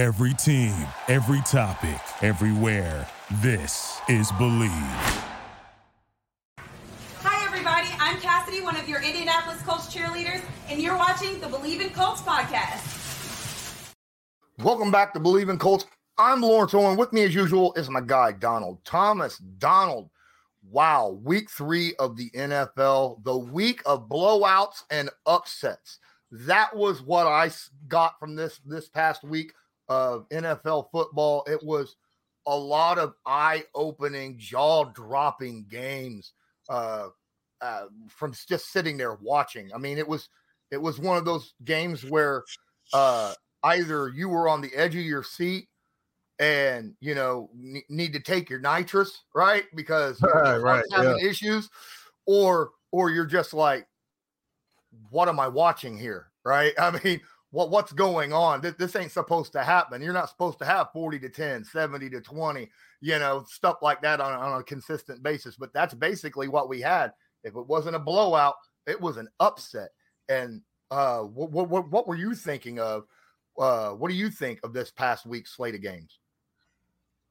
Every team, every topic, everywhere. This is Bleav. Hi, everybody. I'm Cassidy, one of your Indianapolis Colts cheerleaders, and you're watching the Bleav in Colts podcast. Welcome back to Bleav in Colts. I'm Lawrence Owen. With me, as usual, is my guy, Donald Thomas. Donald, wow, week three of the NFL, the week of blowouts and upsets. That was what I got from this this past week of NFL football. It was a lot of eye-opening, jaw-dropping games uh, uh, from just sitting there watching. I mean, it was it was one of those games where uh, either you were on the edge of your seat and you know n- need to take your nitrous right because Right, right, having issues, or or you're just like, what am I watching here? Right? I mean, what what's going on? This, this ain't supposed to happen. You're not supposed to have 40 to 10, 70 to 20, you know, stuff like that on, on a consistent basis. But that's basically what we had. If it wasn't a blowout, it was an upset. And uh, what what what were you thinking of? Uh, what do you think of this past week's slate of games?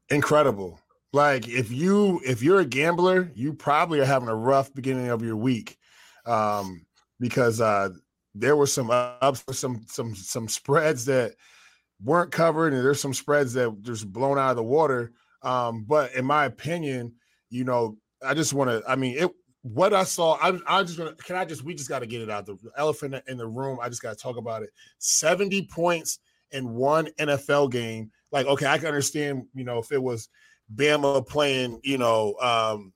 incredible. Like if you if you're a gambler, you probably are having a rough beginning of your week, um, because uh, there were some ups, some some some spreads that weren't covered, and there's some spreads that just blown out of the water. Um, but in my opinion, you know, I just want to. I mean, it. What I saw, I, I just want. Can I just? We just got to get it out. The elephant in the room. I just got to talk about it. Seventy points in one NFL game. Like, okay, I can understand. You know, if it was Bama playing, you know, um,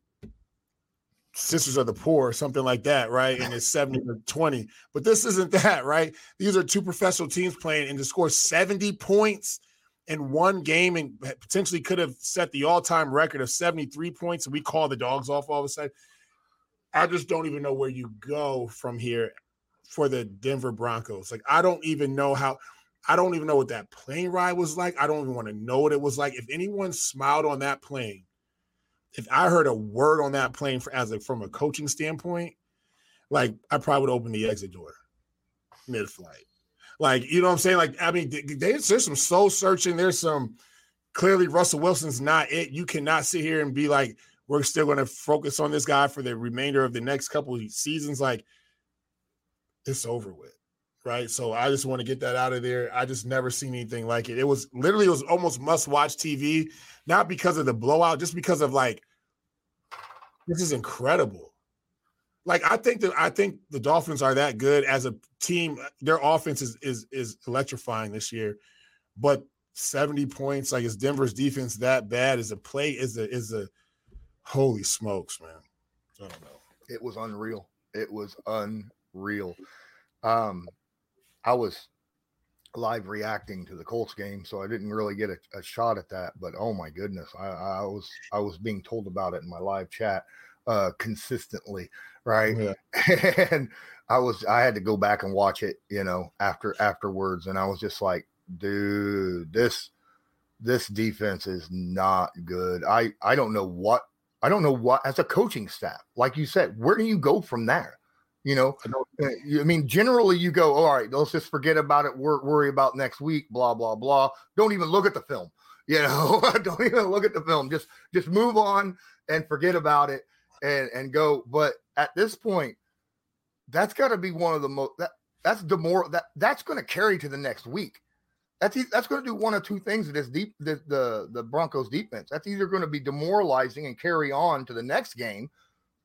Sisters of the Poor, something like that, right? And it's 70 to 20. But this isn't that, right? These are two professional teams playing and to score 70 points in one game and potentially could have set the all-time record of 73 points. And we call the dogs off all of a sudden. I just don't even know where you go from here for the Denver Broncos. Like, I don't even know how I don't even know what that plane ride was like. I don't even want to know what it was like. If anyone smiled on that plane, if I heard a word on that plane for, as a from a coaching standpoint, like I probably would open the exit door mid-flight. Like you know what I'm saying? Like I mean, there's some soul searching. There's some clearly Russell Wilson's not it. You cannot sit here and be like, we're still going to focus on this guy for the remainder of the next couple of seasons. Like it's over with right? So I just want to get that out of there. I just never seen anything like it. It was literally it was almost must watch TV, not because of the blowout, just because of like this is incredible. Like I think that I think the Dolphins are that good as a team. Their offense is is is electrifying this year, but 70 points, like is Denver's defense that bad? Is a play is a is a holy smokes, man. I don't know. It was unreal. It was unreal. Um, I was live reacting to the Colts game, so I didn't really get a, a shot at that. But oh my goodness, I, I, was I was being told about it in my live chat uh, consistently, right? Yeah. and I was I had to go back and watch it, you know, after afterwards, and I was just like, dude, this this defense is not good. I I don't know what I don't know what as a coaching staff, like you said, where do you go from there? You know, I, uh, mean, generally you go, all right, let's just forget about it. Wor- worry about next week, blah, blah, blah. Don't even look at the film. You know, don't even look at the film. Just, just move on and forget about it and, and go. But at this point, that's got to be one of the most, that, that's the more that that's going to carry to the next week. That's that's going to do one or two things to this deep the, the the Broncos defense. That's either going to be demoralizing and carry on to the next game,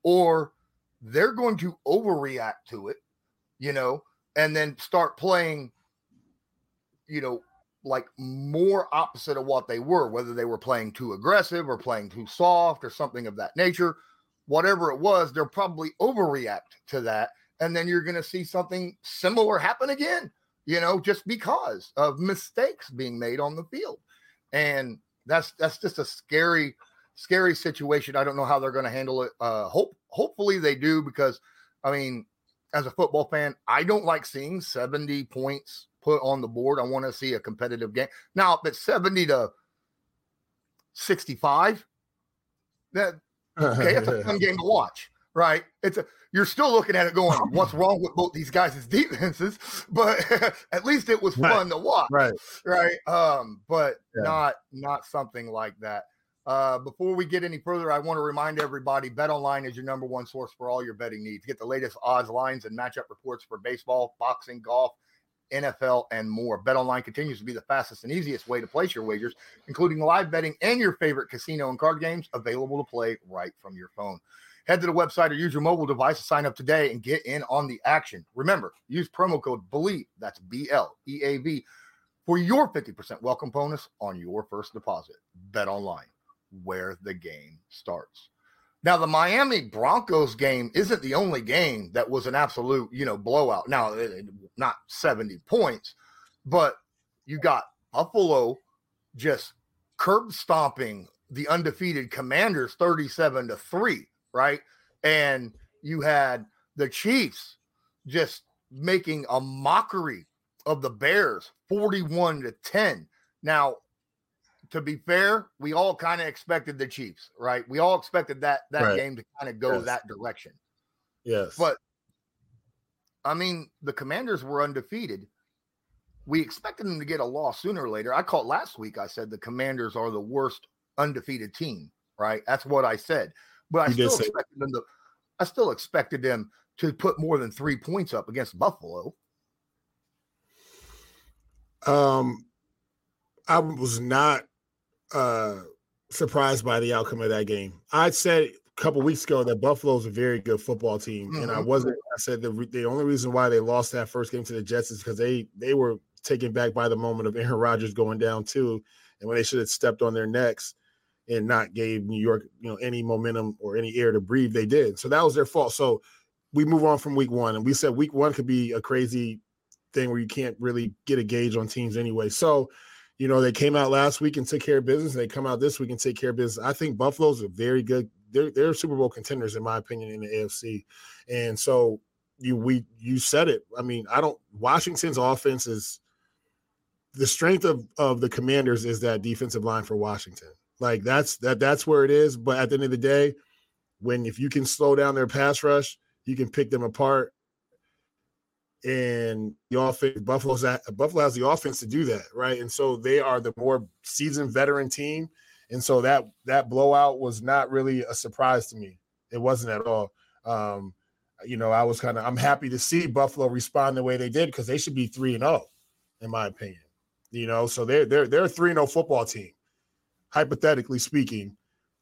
or they're going to overreact to it, you know, and then start playing, you know, like more opposite of what they were, whether they were playing too aggressive or playing too soft or something of that nature. Whatever it was, they'll probably overreact to that. And then you're going to see something similar happen again, you know, just because of mistakes being made on the field. And that's that's just a scary scary situation. I don't know how they're going to handle it. Uh, hope hopefully they do because, I mean, as a football fan, I don't like seeing 70 points put on the board. I want to see a competitive game. Now, if it's 70 to 65, that okay, that's a fun game to watch, right? It's a you're still looking at it going, what's wrong with both these guys' defenses? But at least it was Right. fun to watch, Right. right? Um, but Yeah. not not something like that. Uh, before we get any further, I want to remind everybody: Bet Online is your number one source for all your betting needs. Get the latest odds, lines, and matchup reports for baseball, boxing, golf, NFL, and more. Bet Online continues to be the fastest and easiest way to place your wagers, including live betting and your favorite casino and card games available to play right from your phone. Head to the website or use your mobile device to sign up today and get in on the action. Remember, use promo code BLEAV, that's B L E A V, for your 50% welcome bonus on your first deposit. Bet online, where the game starts. Now, the Miami Broncos game isn't the only game that was an absolute, you know, blowout. Now, it- it- not 70 points, but you got Buffalo just curb stomping the undefeated Commanders 37 to 3, right? And you had the Chiefs just making a mockery of the Bears 41 to 10. Now, to be fair, we all kind of expected the Chiefs, right? We all expected that that Right. game to kind of go Yes. that direction. Yes. But I mean, the Commanders were undefeated. We expected them to get a loss sooner or later. I called last week. I said the Commanders are the worst undefeated team, right? That's what I said. But I You still expected them to. I still expected them to put more than three points up against Buffalo. Um, I was not uh surprised by the outcome of that game. I said a couple weeks ago that Buffalo's a very good football team, and I Mhm. wasn't. I said the the only reason why they lost that first game to the Jets is because they they were taken back by the moment of Aaron Rodgers going down too, and when they should have stepped on their necks and not gave New York you know any momentum or any air to breathe, they did. So that was their fault. So we move on from week one, and we said week one could be a crazy thing where you can't really get a gauge on teams anyway. So, you know, they came out last week and took care of business. They come out this week and take care of business. I think Buffalo's a very good. They're they're Super Bowl contenders in my opinion in the AFC. And so you we you said it. I mean, I don't. Washington's offense is the strength of of the Commanders is that defensive line for Washington. Like that's that that's where it is. But at the end of the day, when if you can slow down their pass rush, you can pick them apart and the offense Buffalo's at, Buffalo has the offense to do that, right? And so they are the more seasoned veteran team, and so that that blowout was not really a surprise to me. It wasn't at all. Um, you know, I was kind of I'm happy to see Buffalo respond the way they did because they should be three and zero, in my opinion. You know, so they're they're they're a three and zero football team, hypothetically speaking.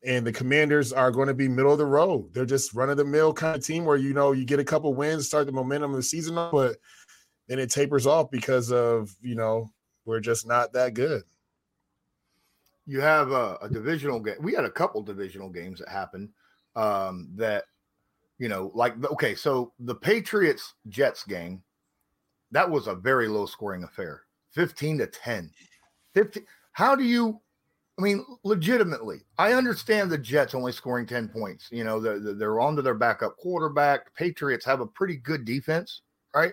And the Commanders are going to be middle of the road. They're just run of the mill kind of team where you know you get a couple wins, start the momentum of the season, but then it tapers off because of you know we're just not that good. you have a, a divisional game. We had a couple divisional games that happened um, that, you know, like, okay, so the Patriots Jets game, that was a very low scoring affair 15 to 10. 15. How do you, I mean, legitimately, I understand the Jets only scoring 10 points. You know, they're, they're on to their backup quarterback. Patriots have a pretty good defense, right?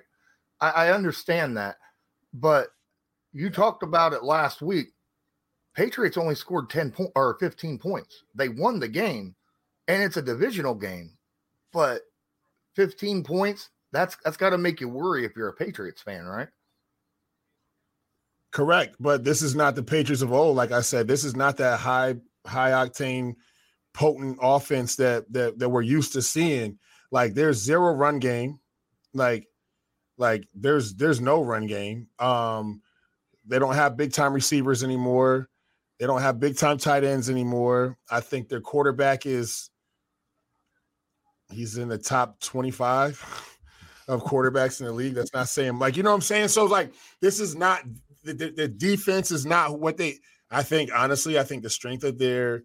I, I understand that. But you talked about it last week. Patriots only scored 10 po- or 15 points. They won the game and it's a divisional game. But 15 points, that's that's got to make you worry if you're a Patriots fan, right? Correct, but this is not the Patriots of old. Like I said, this is not that high high octane, potent offense that that that we're used to seeing. Like there's zero run game, like like there's there's no run game. Um, they don't have big time receivers anymore. They don't have big time tight ends anymore. I think their quarterback is he's in the top 25 of quarterbacks in the league. That's not saying like you know what I'm saying. So like this is not the, the, defense is not what they. I think honestly, I think the strength of their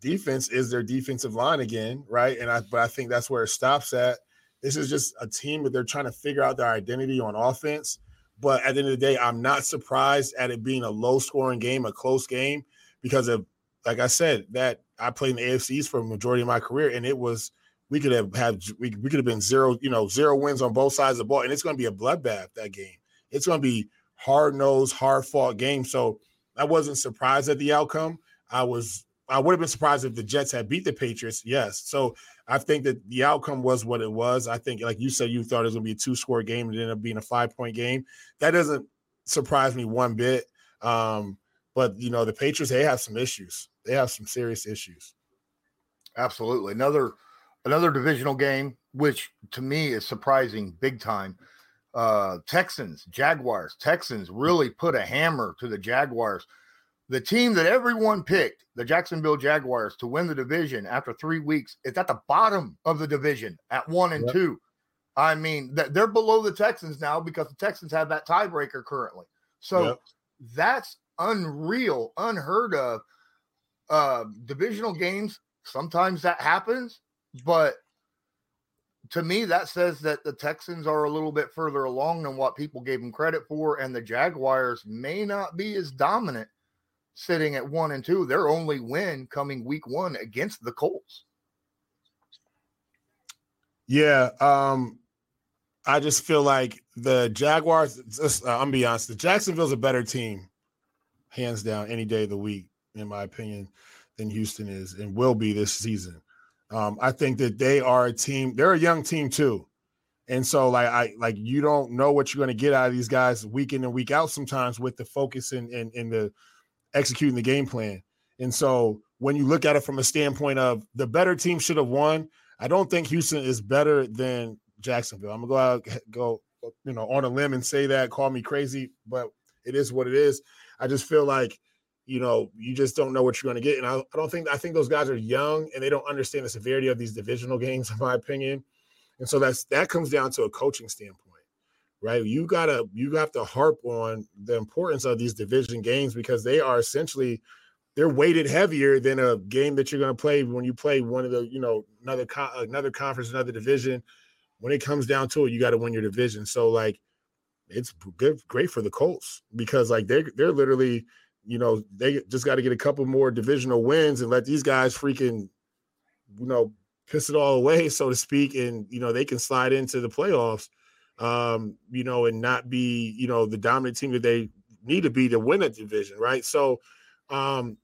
defense is their defensive line again, right? And I but I think that's where it stops at. This is just a team that they're trying to figure out their identity on offense. But at the end of the day, I'm not surprised at it being a low scoring game, a close game, because of like I said, that I played in the AFCs for a majority of my career, and it was we could have had we, we could have been zero, you know, zero wins on both sides of the ball, and it's going to be a bloodbath that game. It's going to be hard nosed, hard fought game. So I wasn't surprised at the outcome. I was I would have been surprised if the Jets had beat the Patriots. Yes. So I think that the outcome was what it was. I think, like you said, you thought it was going to be a two score game. It ended up being a five point game. That doesn't surprise me one bit. Um, but, you know, the Patriots, they have some issues. They have some serious issues. Absolutely. Another another divisional game, which to me is surprising big time. Uh Texans, Jaguars. Texans really put a hammer to the Jaguars. The team that everyone picked, the Jacksonville Jaguars, to win the division after three weeks, it's at the bottom of the division at one and yep. two. I mean, that they're below the Texans now because the Texans have that tiebreaker currently. So yep. that's unreal, unheard of. Uh, divisional games Sometimes that happens, but to me, that says that the Texans are a little bit further along than what people gave them credit for, and the Jaguars may not be as dominant sitting at one and two. Their only win coming week one against the Colts. Yeah, um, I just feel like the Jaguars. Just, uh, I'm be honest, the Jacksonville's a better team, hands down, any day of the week, in my opinion than Houston is and will be this season. Um, I think that they are a team, they're a young team too. And so like I like you don't know what you're going to get out of these guys week in and week out sometimes with the focus and and, in the executing the game plan. And so when you look at it from a standpoint of the better team should have won, I don't think Houston is better than Jacksonville. I'm gonna go out, go, you know, on a limb and say that, call me crazy, but it is what it is. I just feel like you know, you just don't know what you're going to get. And I, I don't think I think those guys are young and they don't understand the severity of these divisional games, in my opinion. And so that's that comes down to a coaching standpoint, right? You gotta you have to harp on the importance of these division games because they are essentially they're weighted heavier than a game that you're going to play when you play one of the you know another another conference, another division. When it comes down to it, you got to win your division. So like, it's good, great for the Colts because like they're they're literally you know, they just got to get a couple more divisional wins and let these guys freaking, you know, piss it all away, so to speak, and you know they can slide into the playoffs, um, you know, and not be, you know, the dominant team that they need to be to win a division, right? So, um,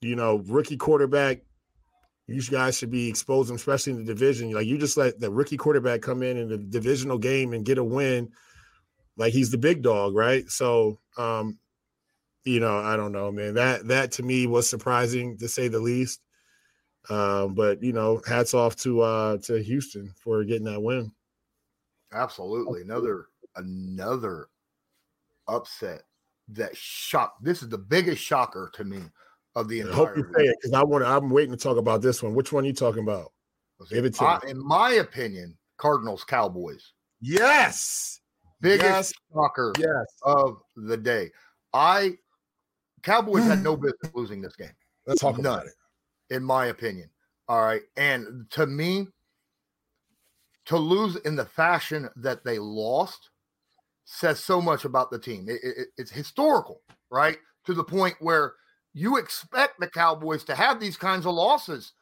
you know, rookie quarterback, you guys should be exposed, especially in the division. Like you just let the rookie quarterback come in in the divisional game and get a win, like he's the big dog, right? So, um, you know, I don't know, man. That that to me was surprising to say the least. Um, but you know, hats off to uh to Houston for getting that win. Absolutely. Another another upset that shocked. This is the biggest shocker to me of the entire. I hope you say it because I want. I'm waiting to talk about this one. Which one are you talking about? Give it to I, me. In my opinion, Cardinals Cowboys. Yes. Biggest yes. shocker yes. of the day. I Cowboys had no business losing this game. Let's talk None, about it. In my opinion. All right. And to me, to lose in the fashion that they lost says so much about the team. It, it, it's historical, right? To the point where you expect the Cowboys to have these kinds of losses,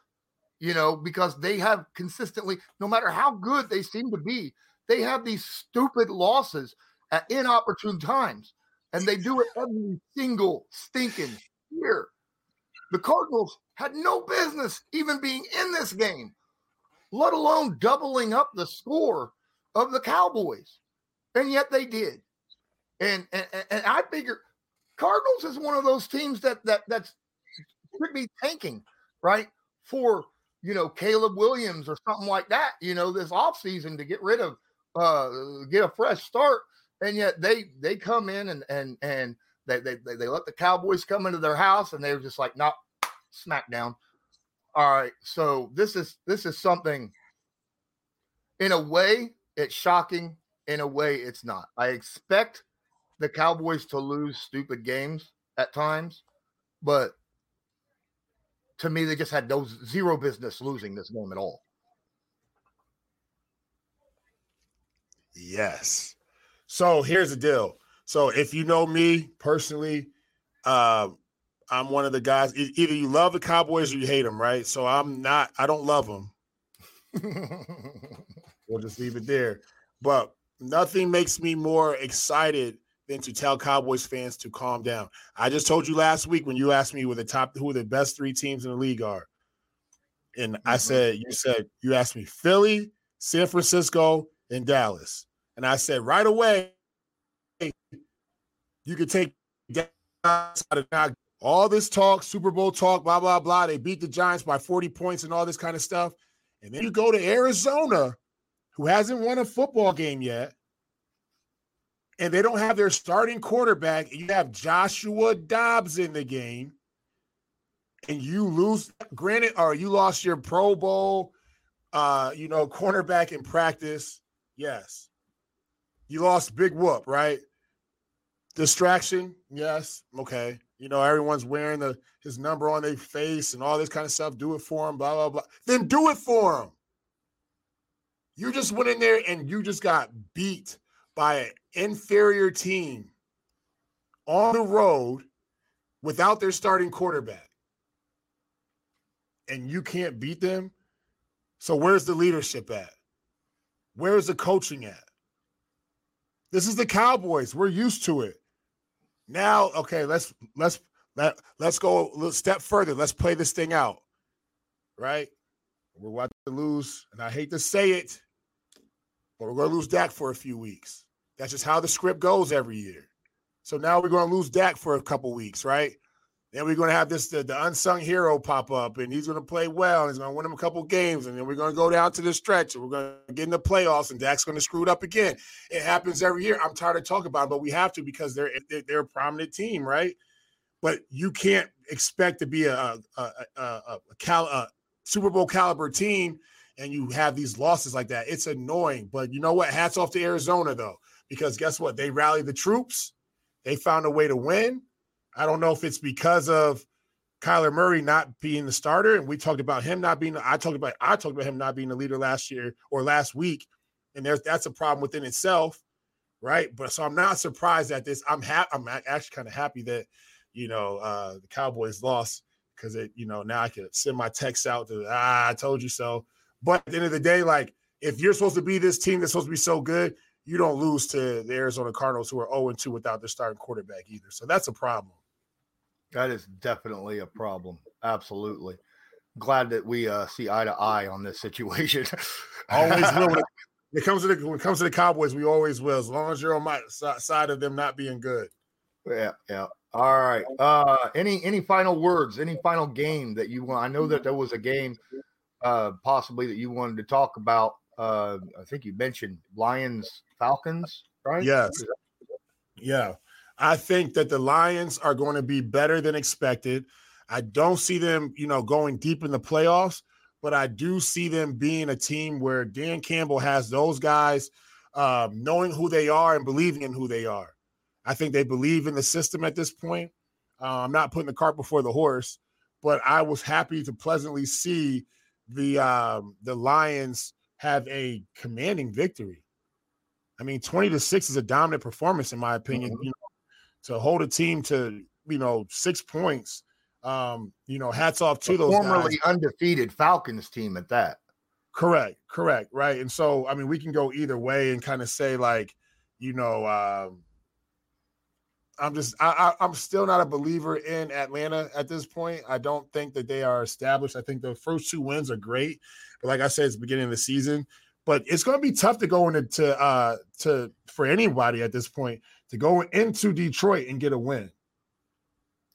you know, because they have consistently, no matter how good they seem to be, they have these stupid losses at inopportune times and they do it every single stinking year. The Cardinals had no business even being in this game, let alone doubling up the score of the Cowboys. And yet they did. And and, and I figure Cardinals is one of those teams that that that's should be tanking, right? For you know, Caleb Williams or something like that, you know, this offseason to get rid of uh get a fresh start and yet they they come in and and and they they they let the Cowboys come into their house and they were just like, not smackdown. All right, so this is this is something. In a way, it's shocking. In a way, it's not. I expect the Cowboys to lose stupid games at times, but to me, they just had no zero business losing this game at all. Yes. So here's the deal. So if you know me personally, uh, I'm one of the guys. Either you love the Cowboys or you hate them, right? So I'm not. I don't love them. we'll just leave it there. But nothing makes me more excited than to tell Cowboys fans to calm down. I just told you last week when you asked me who the top who the best three teams in the league are. And mm-hmm. I said, you said, you asked me Philly, San Francisco, and Dallas. And I said right away, you could take all this talk, Super Bowl talk, blah, blah, blah. They beat the Giants by 40 points and all this kind of stuff. And then you go to Arizona, who hasn't won a football game yet and they don't have their starting quarterback, you have Joshua Dobbs in the game, and you lose, granted, or you lost your Pro Bowl, uh, you know, cornerback in practice. Yes. You lost Big Whoop, right? Distraction, yes. Okay. You know, everyone's wearing the his number on their face and all this kind of stuff. Do it for him, blah, blah, blah. Then do it for him. You just went in there and you just got beat by an inferior team on the road without their starting quarterback and you can't beat them so where's the leadership at where's the coaching at this is the cowboys. We're used to it. Now okay let's let's let, let's go a little step further. Let's play this thing out right? We're about to lose and i hate to say it but we're going to lose Dak for a few weeks. That's just how the script goes every year. So now we're going to lose Dak for a couple weeks, right? Then we're going to have this the, the, unsung hero pop up, and he's going to play well, and he's going to win them a couple games, and then we're going to go down to the stretch, and we're going to get in the playoffs, and Dak's going to screw it up again. It happens every year. I'm tired of talking about it, but we have to because they're they're a prominent team, right? But you can't expect to be a, a, a, a, cal, a Super Bowl caliber team, and you have these losses like that. It's annoying, but you know what? Hats off to Arizona though because guess what? They rallied the troops. They found a way to win. I don't know if it's because of Kyler Murray not being the starter, and we talked about him not being. I talked about I talked about him not being the leader last year or last week, and there's that's a problem within itself, right? But so I'm not surprised at this. I'm happy. I'm actually kind of happy that you know uh, the Cowboys lost because it you know now I can send my text out to ah I told you so. But at the end of the day, like if you're supposed to be this team that's supposed to be so good, you don't lose to the Arizona Cardinals, who are 0 2 without their starting quarterback either. So that's a problem. That is definitely a problem. Absolutely. Glad that we uh, see eye to eye on this situation. always will. When it comes to the when it comes to the Cowboys, we always will. As long as you're on my side of them not being good. Yeah, yeah. All right. Uh, any any final words? Any final game that you want? I know that there was a game, uh, possibly that you wanted to talk about. Uh, I think you mentioned Lions Falcons, right? Yes. Yeah. I think that the Lions are going to be better than expected. I don't see them, you know, going deep in the playoffs, but I do see them being a team where Dan Campbell has those guys um, knowing who they are and believing in who they are. I think they believe in the system at this point. Uh, I'm not putting the cart before the horse, but I was happy to pleasantly see the um, the Lions have a commanding victory. I mean, 20 to 6 is a dominant performance, in my opinion. Mm-hmm. You know, to hold a team to, you know, six points. Um, you know, hats off to those formerly guys. undefeated Falcons team at that. Correct, correct, right. And so, I mean, we can go either way and kind of say, like, you know, um, I'm just I, I am still not a believer in Atlanta at this point. I don't think that they are established. I think the first two wins are great, but like I said, it's the beginning of the season but it's going to be tough to go into uh to for anybody at this point to go into Detroit and get a win.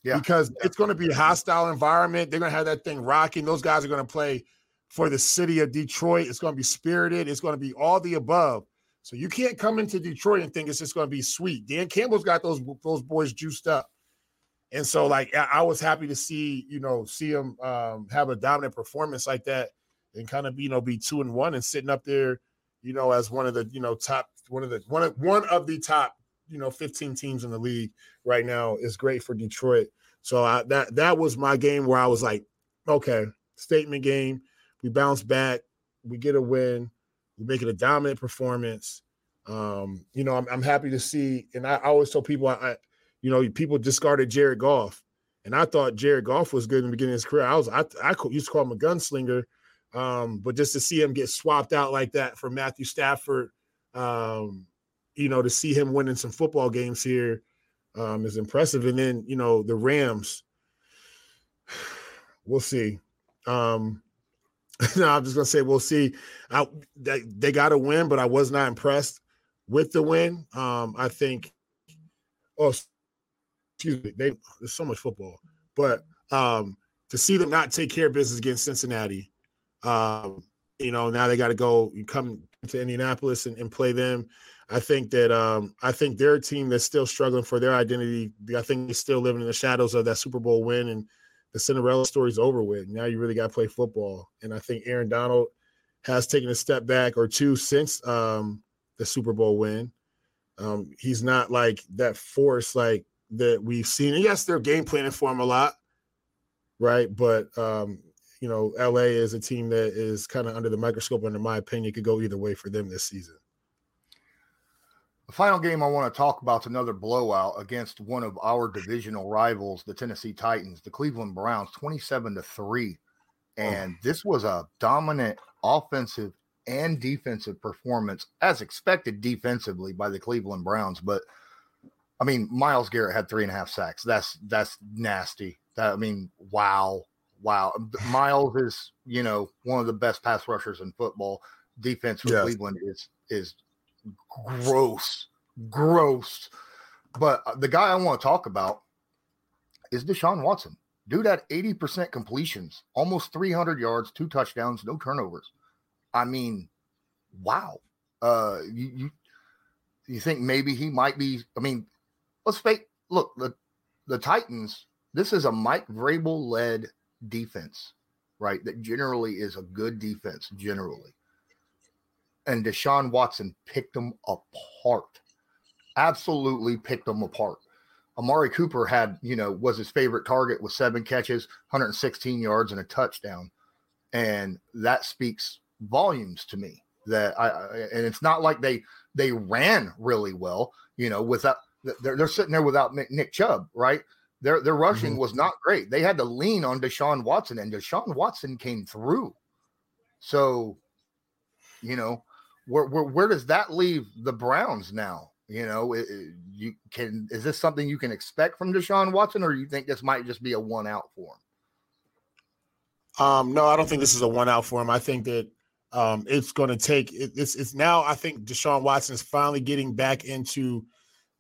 Yeah, because it's going to be a hostile environment. They're going to have that thing rocking. Those guys are going to play for the city of Detroit. It's going to be spirited. It's going to be all the above. So you can't come into Detroit and think it's just going to be sweet. Dan Campbell's got those those boys juiced up. And so, like, I was happy to see, you know, see him um, have a dominant performance like that and kind of you know be two and one and sitting up there, you know, as one of the you know top one of the one of one of the top you know 15 teams in the league right now is great for Detroit. So I, that that was my game where I was like, okay, statement game. We bounce back, we get a win, we make it a dominant performance. Um, you know, I'm, I'm happy to see, and I, I always tell people, I, I, you know, people discarded Jared Goff, and I thought Jared Goff was good in the beginning of his career. I was, I, I used to call him a gunslinger um, but just to see him get swapped out like that for Matthew Stafford, um, you know, to see him winning some football games here um, is impressive. And then, you know, the Rams, we'll see. Um, no, I'm just gonna say we'll see. I, they, they got a win, but I was not impressed with the win. Um, I think. Oh, excuse me. They, there's so much football, but um, to see them not take care of business against Cincinnati, um, you know, now they got to go come to Indianapolis and, and, play them. I think that um, I think they're a team that's still struggling for their identity. I think they're still living in the shadows of that Super Bowl win, and the Cinderella story's over with. Now you really got to play football, and I think Aaron Donald has taken a step back or two since um, the Super Bowl win. Um, he's not like that force like that we've seen. And yes, they're game planning for him a lot, right? But um, you know, LA is a team that is kind of under the microscope, and in my opinion, could go either way for them this season. The final game I want to talk about is another blowout against one of our divisional rivals, the Tennessee Titans, the Cleveland Browns, 27 to 3. And this was a dominant offensive and defensive performance, as expected defensively by the Cleveland Browns. But I mean, Myles Garrett had three and a half sacks. That's that's nasty. That I mean, wow, wow. Myles is, you know, one of the best pass rushers in football. Defense for yes. Cleveland is is gross, gross. But uh, the guy I want to talk about is Deshaun Watson. Dude had 80% completions, almost 300 yards, two touchdowns, no turnovers. I mean, wow. Uh, you, you, you think maybe he might be? I mean, let's fake. Look, the the Titans. This is a Mike Vrabel led defense, right? That generally is a good defense, generally and Deshaun Watson picked them apart. Absolutely picked them apart. Amari Cooper had, you know, was his favorite target with seven catches, 116 yards, and a touchdown. And that speaks volumes to me. That I, and it's not like they they ran really well, you know, without they're, they're sitting there without Nick Chubb, right? Their their rushing mm-hmm. was not great. They had to lean on Deshaun Watson, and Deshaun Watson came through. So, you know, where, where, where does that leave the Browns now? You know, it, it, you can is this something you can expect from Deshaun Watson, or you think this might just be a one out for him? Um, no, I don't think this is a one out for him. I think that um, it's going to take it, it's it's now. I think Deshaun Watson is finally getting back into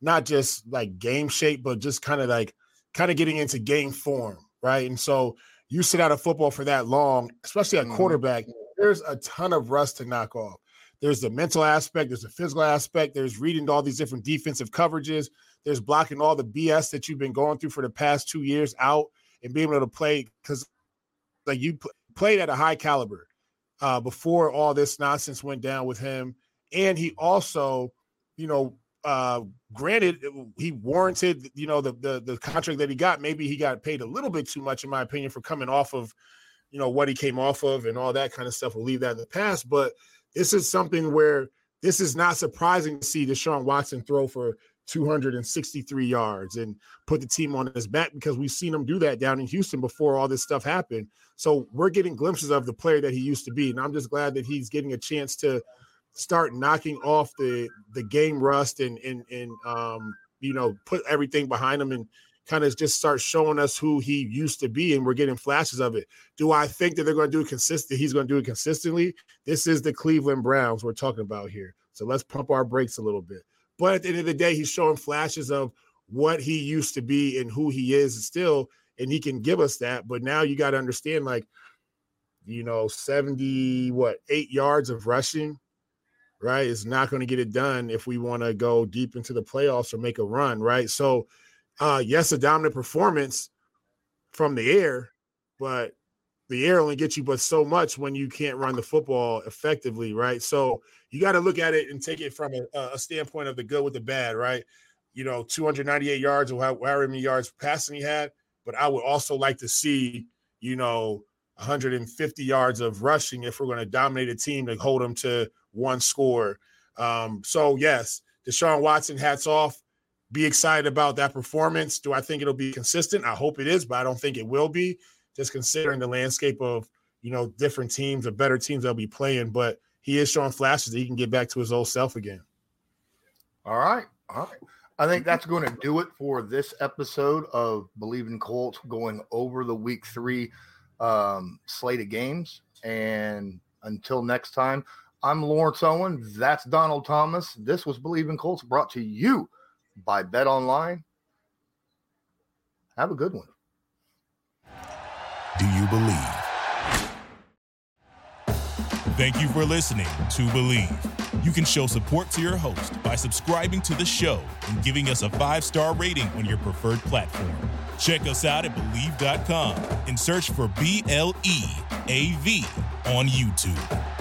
not just like game shape, but just kind of like kind of getting into game form, right? And so you sit out of football for that long, especially at mm-hmm. quarterback. There's a ton of rust to knock off. There's the mental aspect, there's the physical aspect, there's reading all these different defensive coverages, there's blocking all the BS that you've been going through for the past two years out and being able to play because like you p- played at a high caliber uh, before all this nonsense went down with him. And he also, you know, uh, granted, he warranted, you know, the, the the contract that he got. Maybe he got paid a little bit too much, in my opinion, for coming off of, you know, what he came off of and all that kind of stuff. We'll leave that in the past. But this is something where this is not surprising to see Deshaun Watson throw for 263 yards and put the team on his back because we've seen him do that down in Houston before all this stuff happened. So we're getting glimpses of the player that he used to be. And I'm just glad that he's getting a chance to start knocking off the the game rust and and and um you know put everything behind him and kind of just start showing us who he used to be, and we're getting flashes of it. Do I think that they're going to do it consistent? He's going to do it consistently. This is the Cleveland Browns we're talking about here. So let's pump our brakes a little bit. But at the end of the day, he's showing flashes of what he used to be and who he is still, and he can give us that. But now you got to understand, like, you know, 70, what, eight yards of rushing, right? Is not going to get it done if we want to go deep into the playoffs or make a run, right? So uh, yes, a dominant performance from the air, but the air only gets you but so much when you can't run the football effectively, right? So you got to look at it and take it from a, a, standpoint of the good with the bad, right? You know, 298 yards or however many yards passing he had, but I would also like to see, you know, 150 yards of rushing if we're going to dominate a team to hold them to one score. Um, so yes, Deshaun Watson, hats off be excited about that performance. Do I think it'll be consistent? I hope it is, but I don't think it will be, just considering the landscape of you know different teams or better teams they'll be playing. But he is showing flashes that he can get back to his old self again. All right. All right. I think that's going to do it for this episode of Bleav in Colts going over the week three um, slate of games. And until next time, I'm Lawrence Owen. That's Donald Thomas. This was Bleav in Colts brought to you by Bet Online. Have a good one. Do you believe? Thank you for listening to Bleav. You can show support to your host by subscribing to the show and giving us a five star rating on your preferred platform. Check us out at Bleav.com and search for B L E A V on YouTube.